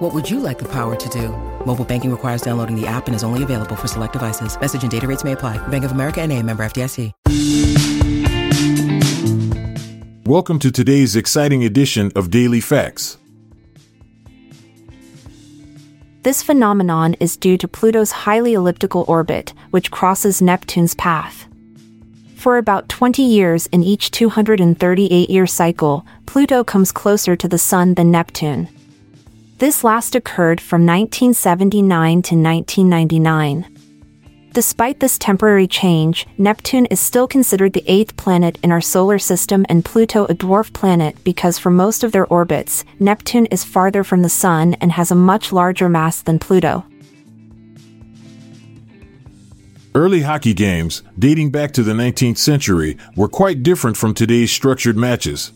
What would you like the power to do? Mobile banking requires downloading the app and is only available for select devices. Message and data rates may apply. Bank of America and a member FDIC. Welcome to today's exciting edition of Daily Facts. This phenomenon is due to Pluto's highly elliptical orbit, which crosses Neptune's path. For about 20 years in each 238 year cycle, Pluto comes closer to the Sun than Neptune. This last occurred from 1979 to 1999. Despite this temporary change, Neptune is still considered the eighth planet in our solar system and Pluto a dwarf planet because for most of their orbits, Neptune is farther from the Sun and has a much larger mass than Pluto. Early hockey games, dating back to the 19th century, were quite different from today's structured matches.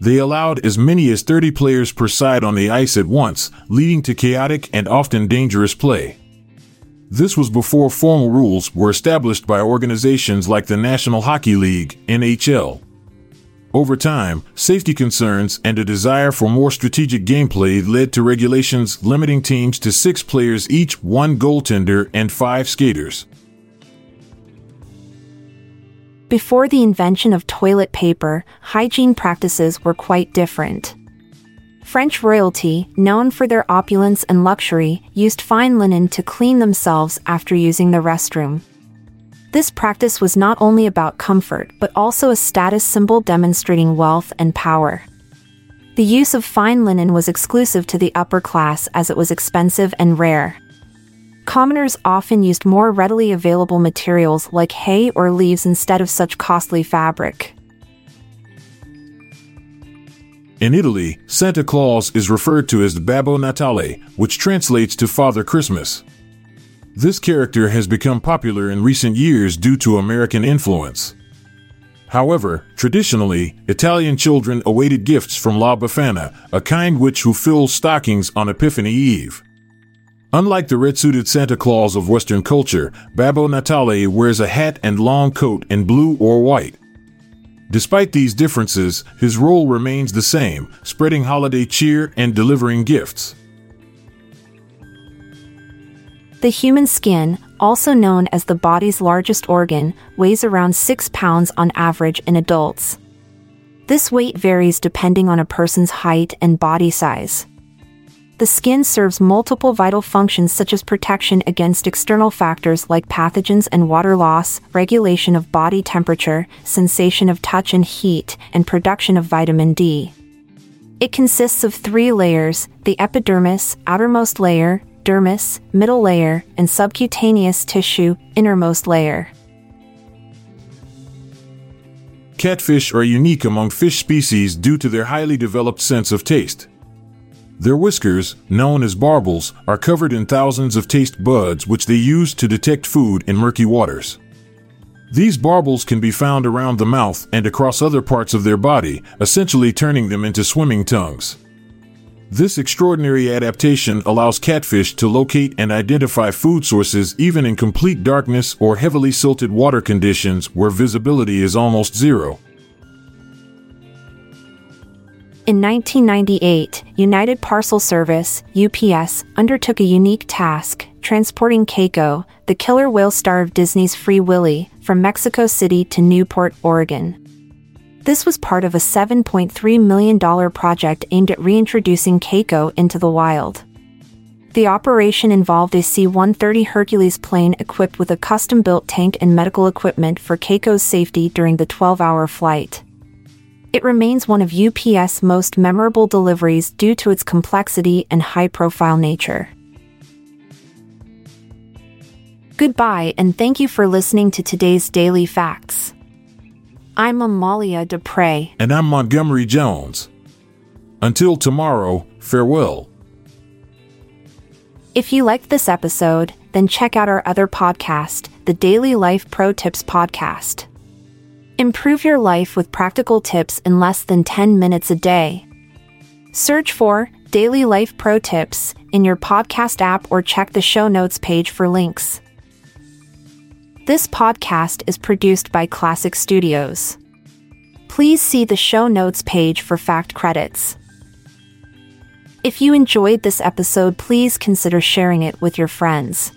They allowed as many as 30 players per side on the ice at once, leading to chaotic and often dangerous play. This was before formal rules were established by organizations like the National Hockey League, NHL. Over time, safety concerns and a desire for more strategic gameplay led to regulations limiting teams to six players each, one goaltender, and five skaters. Before the invention of toilet paper, hygiene practices were quite different. French royalty, known for their opulence and luxury, used fine linen to clean themselves after using the restroom. This practice was not only about comfort but also a status symbol demonstrating wealth and power. The use of fine linen was exclusive to the upper class as it was expensive and rare commoners often used more readily available materials like hay or leaves instead of such costly fabric. In Italy, Santa Claus is referred to as Babbo Natale, which translates to Father Christmas. This character has become popular in recent years due to American influence. However, traditionally, Italian children awaited gifts from La Befana, a kind witch who fills stockings on Epiphany Eve. Unlike the red suited Santa Claus of Western culture, Babbo Natale wears a hat and long coat in blue or white. Despite these differences, his role remains the same, spreading holiday cheer and delivering gifts. The human skin, also known as the body's largest organ, weighs around 6 pounds on average in adults. This weight varies depending on a person's height and body size. The skin serves multiple vital functions such as protection against external factors like pathogens and water loss, regulation of body temperature, sensation of touch and heat, and production of vitamin D. It consists of three layers the epidermis, outermost layer, dermis, middle layer, and subcutaneous tissue, innermost layer. Catfish are unique among fish species due to their highly developed sense of taste. Their whiskers, known as barbels, are covered in thousands of taste buds which they use to detect food in murky waters. These barbels can be found around the mouth and across other parts of their body, essentially turning them into swimming tongues. This extraordinary adaptation allows catfish to locate and identify food sources even in complete darkness or heavily silted water conditions where visibility is almost zero. In 1998, United Parcel Service, UPS, undertook a unique task, transporting Keiko, the killer whale star of Disney's Free Willy, from Mexico City to Newport, Oregon. This was part of a $7.3 million project aimed at reintroducing Keiko into the wild. The operation involved a C 130 Hercules plane equipped with a custom built tank and medical equipment for Keiko's safety during the 12 hour flight. It remains one of UPS' most memorable deliveries due to its complexity and high profile nature. Goodbye and thank you for listening to today's Daily Facts. I'm Amalia Dupre. And I'm Montgomery Jones. Until tomorrow, farewell. If you liked this episode, then check out our other podcast, the Daily Life Pro Tips Podcast. Improve your life with practical tips in less than 10 minutes a day. Search for Daily Life Pro Tips in your podcast app or check the show notes page for links. This podcast is produced by Klassic Studios. Please see the show notes page for fact credits. If you enjoyed this episode, please consider sharing it with your friends.